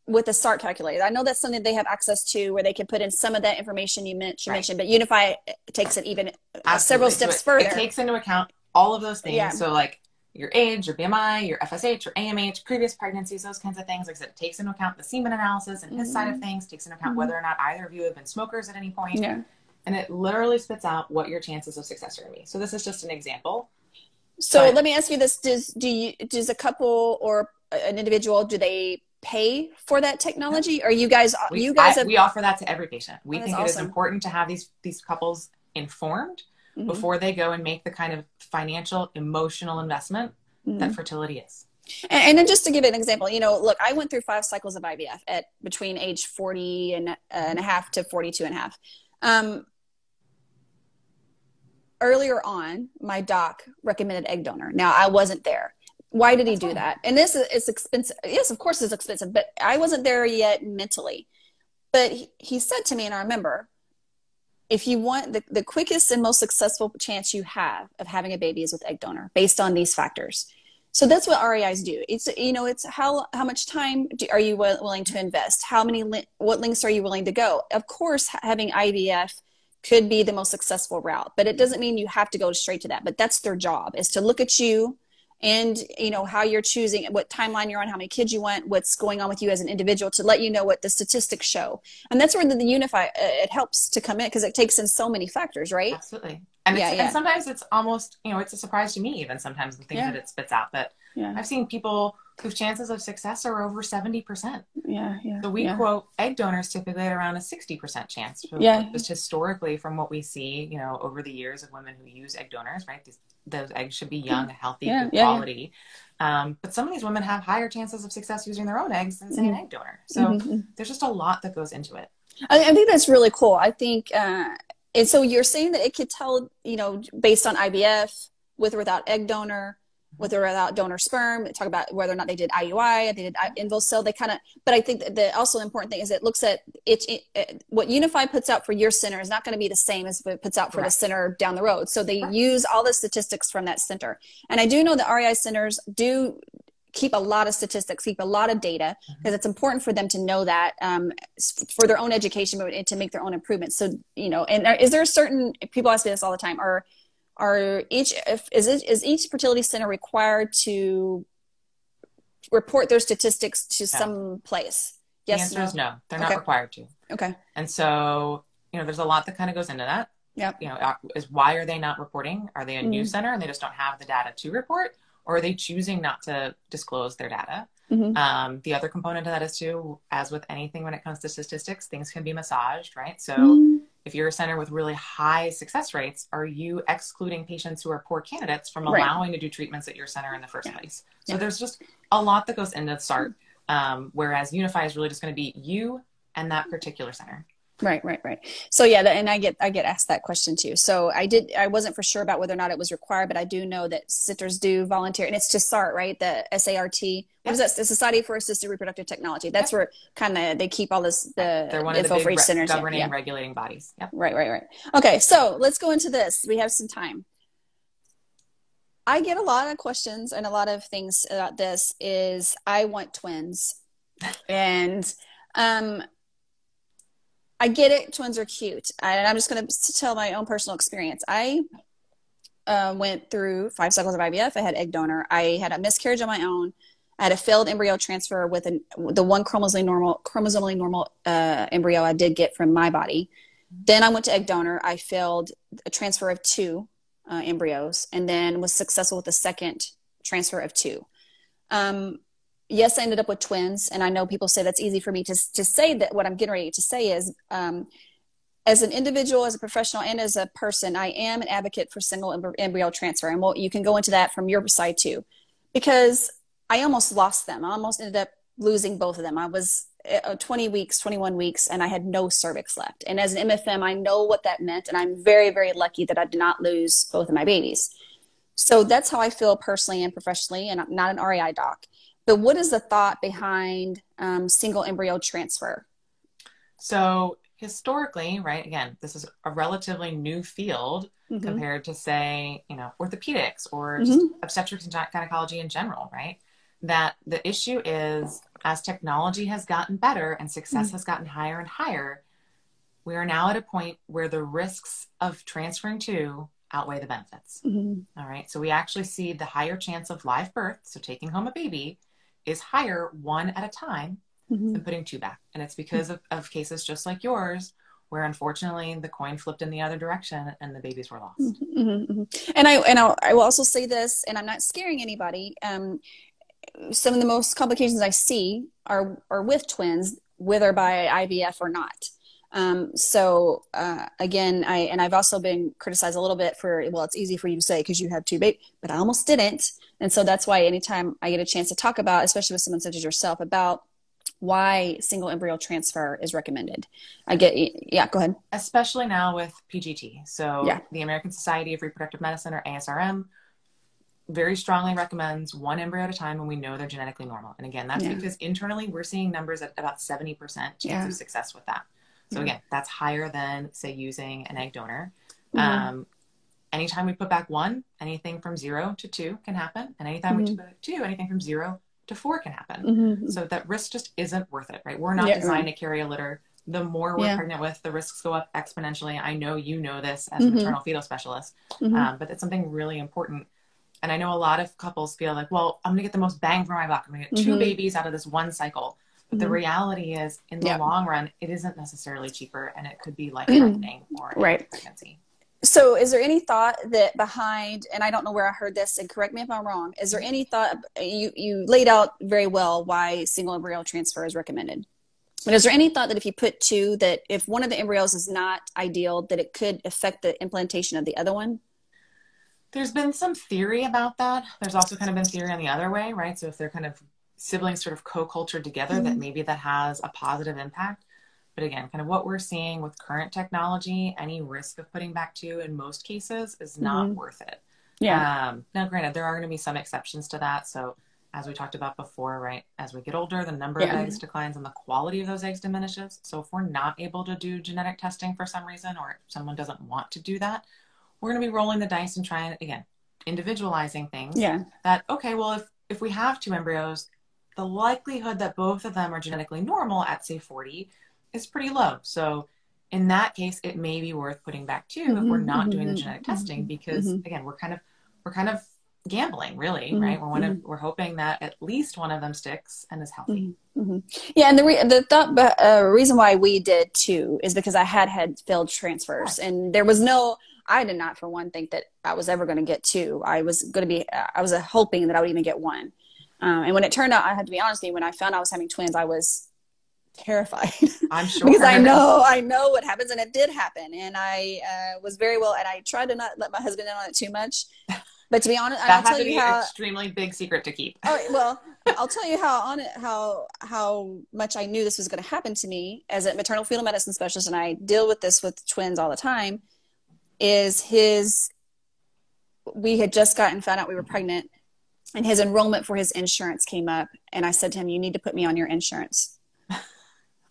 with the SART calculator. I know that's something they have access to where they can put in some of that information you mentioned, right. mentioned but Univfy takes it even uh, several steps so it, further. It takes into account all of those things. Yeah. So like your age, your BMI, your FSH, your AMH, previous pregnancies, those kinds of things. Like I said, it takes into account the semen analysis and his mm-hmm. side of mm-hmm. things, takes into account mm-hmm. whether or not either of you have been smokers at any point. Yeah. And it literally spits out what your chances of success are going to be. So this is just an example. So but, let me ask you this: Does do you does a couple or an individual do they pay for that technology? Or you guys we, you guys I, have, we offer that to every patient. We think awesome. it is important to have these these couples informed mm-hmm. before they go and make the kind of financial, emotional investment mm-hmm. that fertility is. And, and, then just to give an example, you know, look, I went through five cycles of IVF at between age 40 and, uh, and a half to 42 and a half. Um, earlier on, my doc recommended egg donor. Now, I wasn't there. Why did he do that? And this is expensive. Yes, of course it's expensive, but I wasn't there yet mentally. But he, he said to me, and I remember, if you want the, the quickest and most successful chance you have of having a baby is with egg donor based on these factors. So that's what reis do. It's you know it's how how much time do, are you willing to invest? How many what links are you willing to go? Of course having ivf could be the most successful route but it doesn't mean you have to go straight to that but that's their job is to look at you and you know how you're choosing what timeline you're on how many kids you want what's going on with you as an individual to let you know what the statistics show and that's where the, the Univfy uh, it helps to come in because it takes in so many factors right absolutely And, Yeah, it's, yeah. and sometimes it's almost, you know, it's a surprise to me even sometimes the things Yeah. that it spits out. But Yeah. I've seen people whose chances of success are over 70%. Yeah. Yeah. So we yeah. quote egg donors typically at around a 60% chance. Yeah. Just historically from what we see, you know, over the years of women who use egg donors, right? These, those eggs should be young, healthy, Yeah, good yeah, yeah. quality. Um, but some of these women have higher chances of success using their own eggs than say an egg donor. So Mhm. there's just a lot that goes into it. I, I think that's really cool. I think, uh, and so you're saying that it could tell, you know, based on IVF, with or without egg donor, with or without donor sperm. Talk about whether or not they did IUI, they did InvoCell. They kind of, but I think that the also important thing is it looks at it, it, it- What Univfy puts out for your center is not going to be the same as what it puts out for the center down the road. So they use all the statistics from that center, and I do know that REI centers do keep a lot of statistics, keep a lot of data, because it's important for them to know that um, for their own education, but to make their own improvements. So you know, and is there a certain people ask me this all the time? Are are each if, is it is each fertility center required to report their statistics to some place? Yes. the answer is no. They're not required to. Okay. And so, you know, there's a lot that kind of goes into that. Yeah. You know, uh, is why are they not reporting? Are they a new Mhm. center and they just don't have the data to report? Or are they choosing not to disclose their data? Mhm. Um, the other component to that is too, as with anything when it comes to statistics, things can be massaged, right? So Mm-hmm. If you're a center with really high success rates, are you excluding patients who are poor candidates from Right. allowing to do treatments at your center in the first Yeah. place? So Yeah. there's just a lot that goes into the SART. Um, whereas Univfy is really just going to be you and that particular center. Right, right, right. So yeah, and I get I get asked that question too. So I did I wasn't for sure about whether or not it was required, but I do know that sitters do volunteer, and it's just SART, right? The S A R T. What is that? The Society for Assisted Reproductive Technology. That's where kind of they keep all this the They're one of the big re- centers. Yeah, governing yeah. regulating bodies. Yep. Right, right, right. Okay, so let's go into this. We have some time. I get a lot of questions and a lot of things about this is I want twins. And um I get it, twins are cute. And I'm just going to tell my own personal experience. I uh, went through five cycles of IVF. I had egg donor. I had a miscarriage on my own. I had a failed embryo transfer with an, the one chromosomally normal chromosomally normal uh, embryo I did get from my body. Then I went to egg donor. I failed a transfer of two uh, embryos, and then was successful with the second transfer of two. Um, yes, I ended up with twins, and I know people say that's easy for me to to say that. What I'm getting ready to say is, um, as an individual, as a professional, and as a person, I am an advocate for single embryo transfer, and well, you can go into that from your side too, because I almost lost them. I almost ended up losing both of them. I was uh, 20 weeks, 21 weeks, and I had no cervix left. And as an MFM, I know what that meant, and I'm very, very lucky that I did not lose both of my babies. So that's how I feel personally and professionally, and I'm not an REI doc. But what is the thought behind um, single embryo transfer? So historically, right, again, this is a relatively new field Mhm. compared to say, you know, orthopedics or Mhm. just obstetrics and gynecology in general, right? That the issue is as technology has gotten better and success has gotten higher and higher, we are now at a point where the risks of transferring to outweigh the benefits. Mhm. All right. So we actually see the higher chance of live birth, so taking home a baby, is higher one at a time Mhm. than putting two back. And it's because of, of cases just like yours, where unfortunately the coin flipped in the other direction and the babies were lost. Mhm, mhm. And I and I'll, I will also say this, and I'm not scaring anybody. Um, some of the most complications I see are are with twins, whether by IVF or not. Um, so uh, again, I and I've also been criticized a little bit for well, it's easy for you to say because you have two babies, but I almost didn't, and so that's why anytime I get a chance to talk about, especially with someone such as yourself, about why single embryo transfer is recommended, I get yeah. Go ahead. Especially now with PGT. So Yeah. the American Society of Reproductive Medicine or ASRM very strongly recommends one embryo at a time when we know they're genetically normal. And again, that's Yeah. because internally we're seeing numbers at about 70% chance Yeah. of success with that. So again, that's higher than say using an egg donor. Mhm. Um, anytime we put back one, anything from zero to two can happen. And anytime we Mhm. put back two, anything from zero to four can happen. Mhm. So that risk just isn't worth it, right? We're not Yeah, designed to carry a litter. The more we're Yeah. pregnant with, the risks go up exponentially. I know you know this as a maternal fetal specialist, Mhm. um, but it's something really important. And I know a lot of couples feel like, well, I'm going to get the most bang for my buck. I'm going to get 2 Mhm. babies out of this one cycle. But the Mhm. reality is, in the Yeah. long run, it isn't necessarily cheaper and it could be life threatening or Right. pregnancy. So, is there any thought that behind, and I don't know where I heard this, and correct me if I'm wrong, is there any thought, you, you laid out very well why single embryo transfer is recommended. But is there any thought that if you put two, that if one of the embryos is not ideal, that it could affect the implantation of the other one? There's been some theory about that. There's also kind of been theory on the other way, right? So if they're kind of siblings sort of co-cultured together, mm-hmm. that maybe that has a positive impact. But again, kind of what we're seeing with current technology, any risk of putting back two in most cases is not mm-hmm. worth it. Yeah. Um, now, granted, there are going to be some exceptions to that. So, as we talked about before, right, as we get older, the number yeah. of eggs declines and the quality of those eggs diminishes. So, if we're not able to do genetic testing for some reason, or if someone doesn't want to do that, we're going to be rolling the dice and trying again, individualizing things. Yeah. That okay, well, if if we have two embryos, the likelihood that both of them are genetically normal at say 40 is pretty low. So in that case, it may be worth putting back too mm-hmm, if we're not mm-hmm, doing the mm-hmm, genetic testing mm-hmm, because mm-hmm. again, we're kind of we're kind of gambling really right? We're one of, we're hoping that at least one of them sticks and is healthy. Yeah and the re- the thought uh, reason why we did too is because i had had failed transfers and there was no i did not for one think that i was ever going to get two. I was going to be i was uh, hoping that i would even get one um, and when it turned out i had to be honest with you when i found i was having twins i was terrified. I'm sure because I know I know what happens, and it did happen. And I uh, was very well, and I tried to not let my husband in on it too much. But to be honest, that I'll tell you how extremely big secret to keep. Oh well, I'll tell you how on it how how much I knew this was going to happen to me as a maternal fetal medicine specialist, and I deal with this with twins all the time. Is his we had just gotten found out we were pregnant and his enrollment for his insurance came up and i said to him you need to put me on your insurance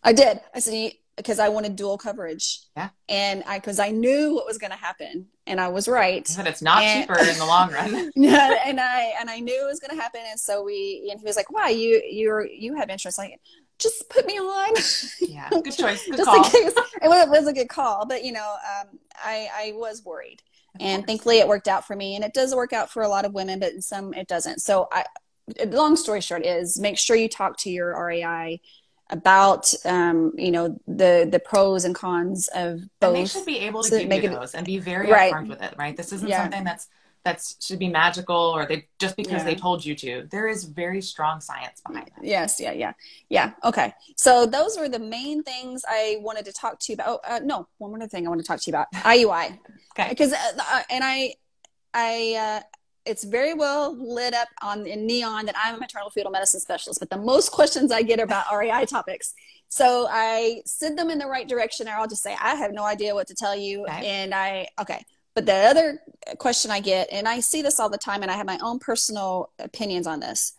I did. I said because I wanted dual coverage. Yeah. And I because I knew what was going to happen, and I was right. But it's not and, cheaper in the long run. yeah, and I and I knew it was going to happen, and so we and he was like, "Wow, you you're you have insurance Like, just put me on. Yeah, good choice. Good just call. in case it was, it was, a good call, but you know, um, I I was worried, and thankfully it worked out for me, and it does work out for a lot of women, but in some it doesn't. So I, long story short, is make sure you talk to your REI about um, you know the the pros and cons of both. And they should be able to so give you those and be very right. upfront with it, right? This isn't yeah. something that's that's should be magical or they just because yeah. they told you to. There is very strong science behind it. Yes, yeah, yeah, yeah. Okay, so those were the main things I wanted to talk to you about. Oh, uh, no, one more thing I want to talk to you about IUI. okay, because uh, uh, and I I uh, it's very well lit up on in neon that I'm a maternal fetal medicine specialist, but the most questions I get are about REI topics. So I send them in the right direction, or I'll just say, I have no idea what to tell you. Okay. And I, okay. But the other question I get, and I see this all the time, and I have my own personal opinions on this,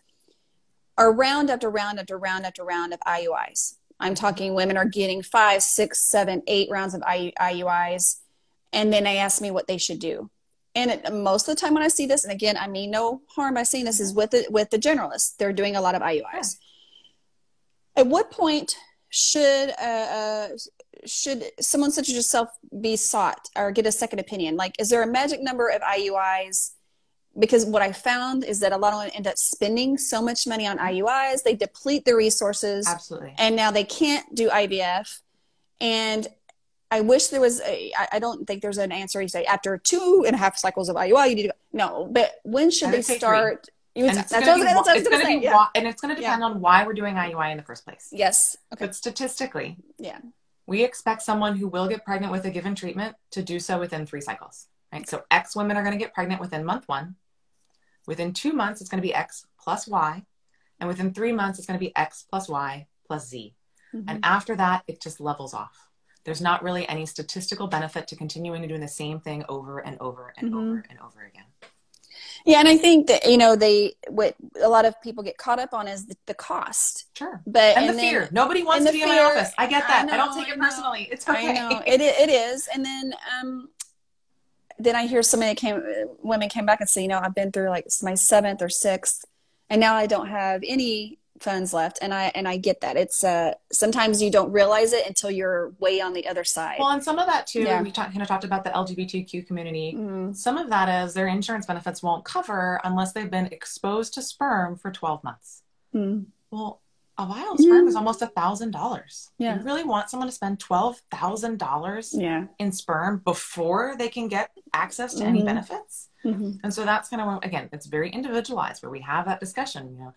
are round after round after round after round of IUIs. I'm talking women are getting five, six, seven, eight rounds of IUIs, and then they ask me what they should do and it, most of the time when I see this, and again, I mean no harm by saying this, is with the, with the generalists. They're doing a lot of IUIs. Yeah. At what point should uh, should someone such as yourself be sought or get a second opinion? Like, is there a magic number of IUIs? Because what I found is that a lot of them end up spending so much money on IUIs, they deplete their resources. Absolutely. And now they can't do IVF. And I wish there was a, I don't think there's an answer. You say after two and a half cycles of IUI, you need to, go. no, but when should they start? and it's going to be, yeah. and it's going to depend yeah. on why we're doing IUI in the first place. Yes. Okay. But statistically, yeah, we expect someone who will get pregnant with a given treatment to do so within three cycles. Right. So X women are going to get pregnant within month one. Within two months, it's going to be X plus Y, and within three months, it's going to be X plus Y plus Z. Mm-hmm. And after that, it just levels off there's not really any statistical benefit to continuing to doing the same thing over and over and mm-hmm. over and over again. Yeah, and I think that you know they what a lot of people get caught up on is the, the cost. Sure, but and, and the then, fear. Nobody wants to be fear, in my office. I get that. I, know, I don't take it personally. It's okay. I know it it is. And then um, then I hear so many came women came back and say, you know, I've been through like my seventh or sixth, and now I don't have any funds left and i and i get that it's uh sometimes you don't realize it until you're way on the other side well and some of that too yeah. we talk, kind of talked about the lgbtq community mm. some of that is their insurance benefits won't cover unless they've been exposed to sperm for 12 months mm. well a vial of sperm is almost a thousand dollars. Yeah. You really want someone to spend twelve thousand dollars Yeah. in sperm before they can get access to any Mhm. benefits? Mhm. And so that's kind of again, it's very individualized where we have that discussion. You know,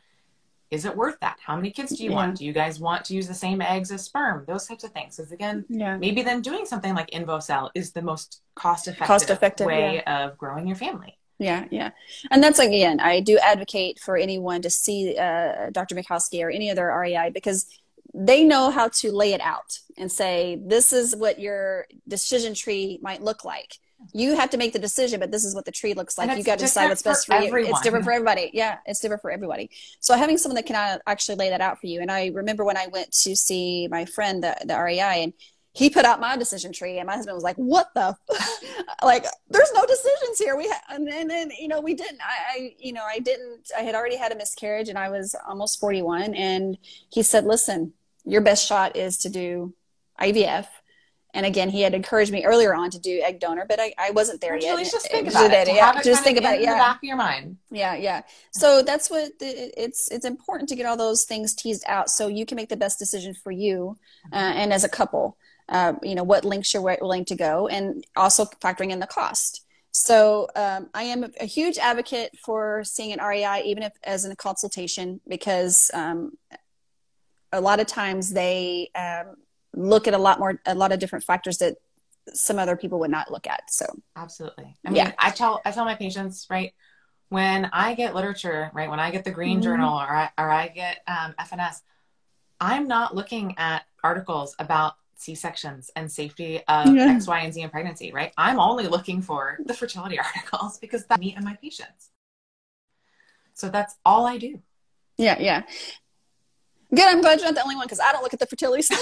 is it worth that? How many kids do you Yeah. want? Do you guys want to use the same eggs as sperm? Those types of things. Because again, Yeah. maybe then doing something like InvoCell is the most cost effective, Cost-effective, way of growing your family. Yeah, yeah. And that's again, I do advocate for anyone to see uh, Dr. Mucowski or any other REI because they know how to lay it out and say, this is what your decision tree might look like. You have to make the decision, but this is what the tree looks like. You got to decide what's best for for, you. It's different for everybody. Yeah, it's different for everybody. So having someone that can actually lay that out for you. And I remember when I went to see my friend, the, the REI, and he put out my decision tree and my husband was like what the like there's no decisions here we ha-, and then you know we didn't I, I you know i didn't i had already had a miscarriage and i was almost 41 and he said listen your best shot is to do ivf and again he had encouraged me earlier on to do egg donor but i, I wasn't there yet Just think It- about it. to yeah it just think about it yeah the back of your mind. yeah yeah so that's what the, it's it's important to get all those things teased out so you can make the best decision for you uh, and as a couple uh, you know what links you're willing to go and also factoring in the cost so um, i am a huge advocate for seeing an rei even if as in a consultation because um, a lot of times they um, look at a lot more a lot of different factors that some other people would not look at so Absolutely. I mean, Yeah. I tell I tell my patients right when I get literature, right when I get the Green Mhm. Journal or I, or I get um, F&S, I'm not looking at articles about C sections and safety of Yeah. X, Y, and Z in pregnancy. Right. I'm only looking for the fertility articles because that's me and my patients. So that's all I do. yeah yeah good i'm glad you're not the only one because i don't look at the fertility stuff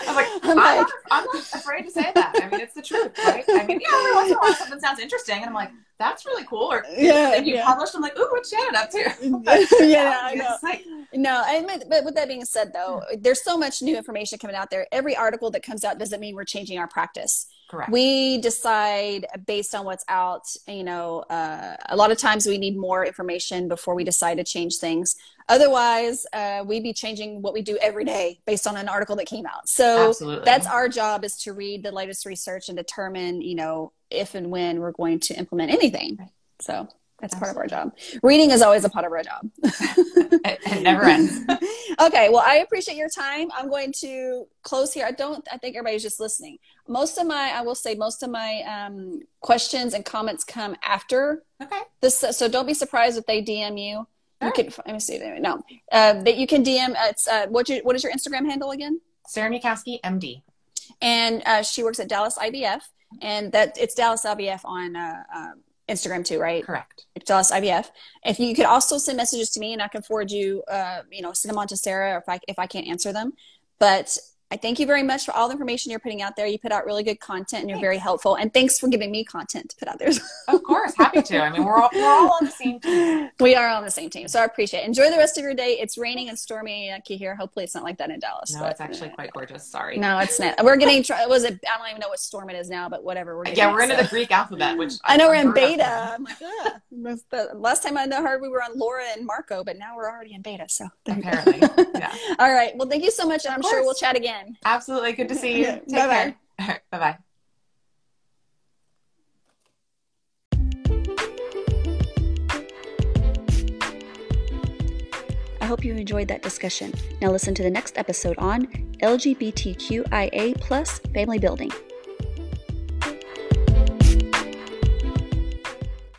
I was like, I'm I'm, like- not, I'm not afraid to say that. I mean, it's the truth, right? I mean, yeah, every once in a while something sounds interesting, and I'm like, that's really cool. Or Yeah, then you yeah. published, I'm like, ooh, what's Shannon up to? yeah, I know. Like, No, I admit, but with that being said, though, there's so much new information coming out there. Every article that comes out doesn't mean we're changing our practice. Correct. We decide based on what's out. You know, uh, a lot of times we need more information before we decide to change things. Otherwise, uh, we'd be changing what we do every day based on an article that came out. So Absolutely. that's our job is to read the latest research and determine, you know, if and when we're going to implement anything. So that's part of our job. Reading is always a part of our job. it, it never ends. okay, well, I appreciate your time. I'm going to close here. I don't. I think everybody's just listening. Most of my, I will say, most of my um, questions and comments come after Okay. this. So don't be surprised if they DM you. You Sure. can. Let me see. No, uh, that you can DM. Uh, it's uh, what? Your, what is your Instagram handle again? Sara Mucowski, MD. and uh, she works at Dallas IVF, and that it's Dallas IVF on uh, uh, Instagram too, right? Correct. Dallas IVF. If you could also send messages to me, and I can forward you, uh, you know, send them on to Sara if I if I can't answer them. But I thank you very much for all the information you're putting out there. You put out really good content, and you're very helpful. And thanks for giving me content to put out there. Of course. Happy to. I mean, we're all, we're all on the same team. we are on the same team, so I appreciate it. Enjoy the rest of your day. It's raining and stormy uh, here. Hopefully, it's not like that in Dallas. No, but- it's actually quite gorgeous. Sorry. No, it's not. We're getting. Try- was it? I don't even know what storm it is now, but whatever. We're getting Yeah, we're into so. the Greek alphabet, which I know we're in I've heard of. beta. I'm like. That's the- last time I know heard we were on Laura and Marco, but now we're already in beta. So there you go. Apparently. Yeah. All right. Well, thank you so much, and I'm sure we'll chat again. Absolutely. Good to see you. Take bye-bye. care. Bye bye. I hope you enjoyed that discussion. Now listen to the next episode on LGBTQIA plus family building.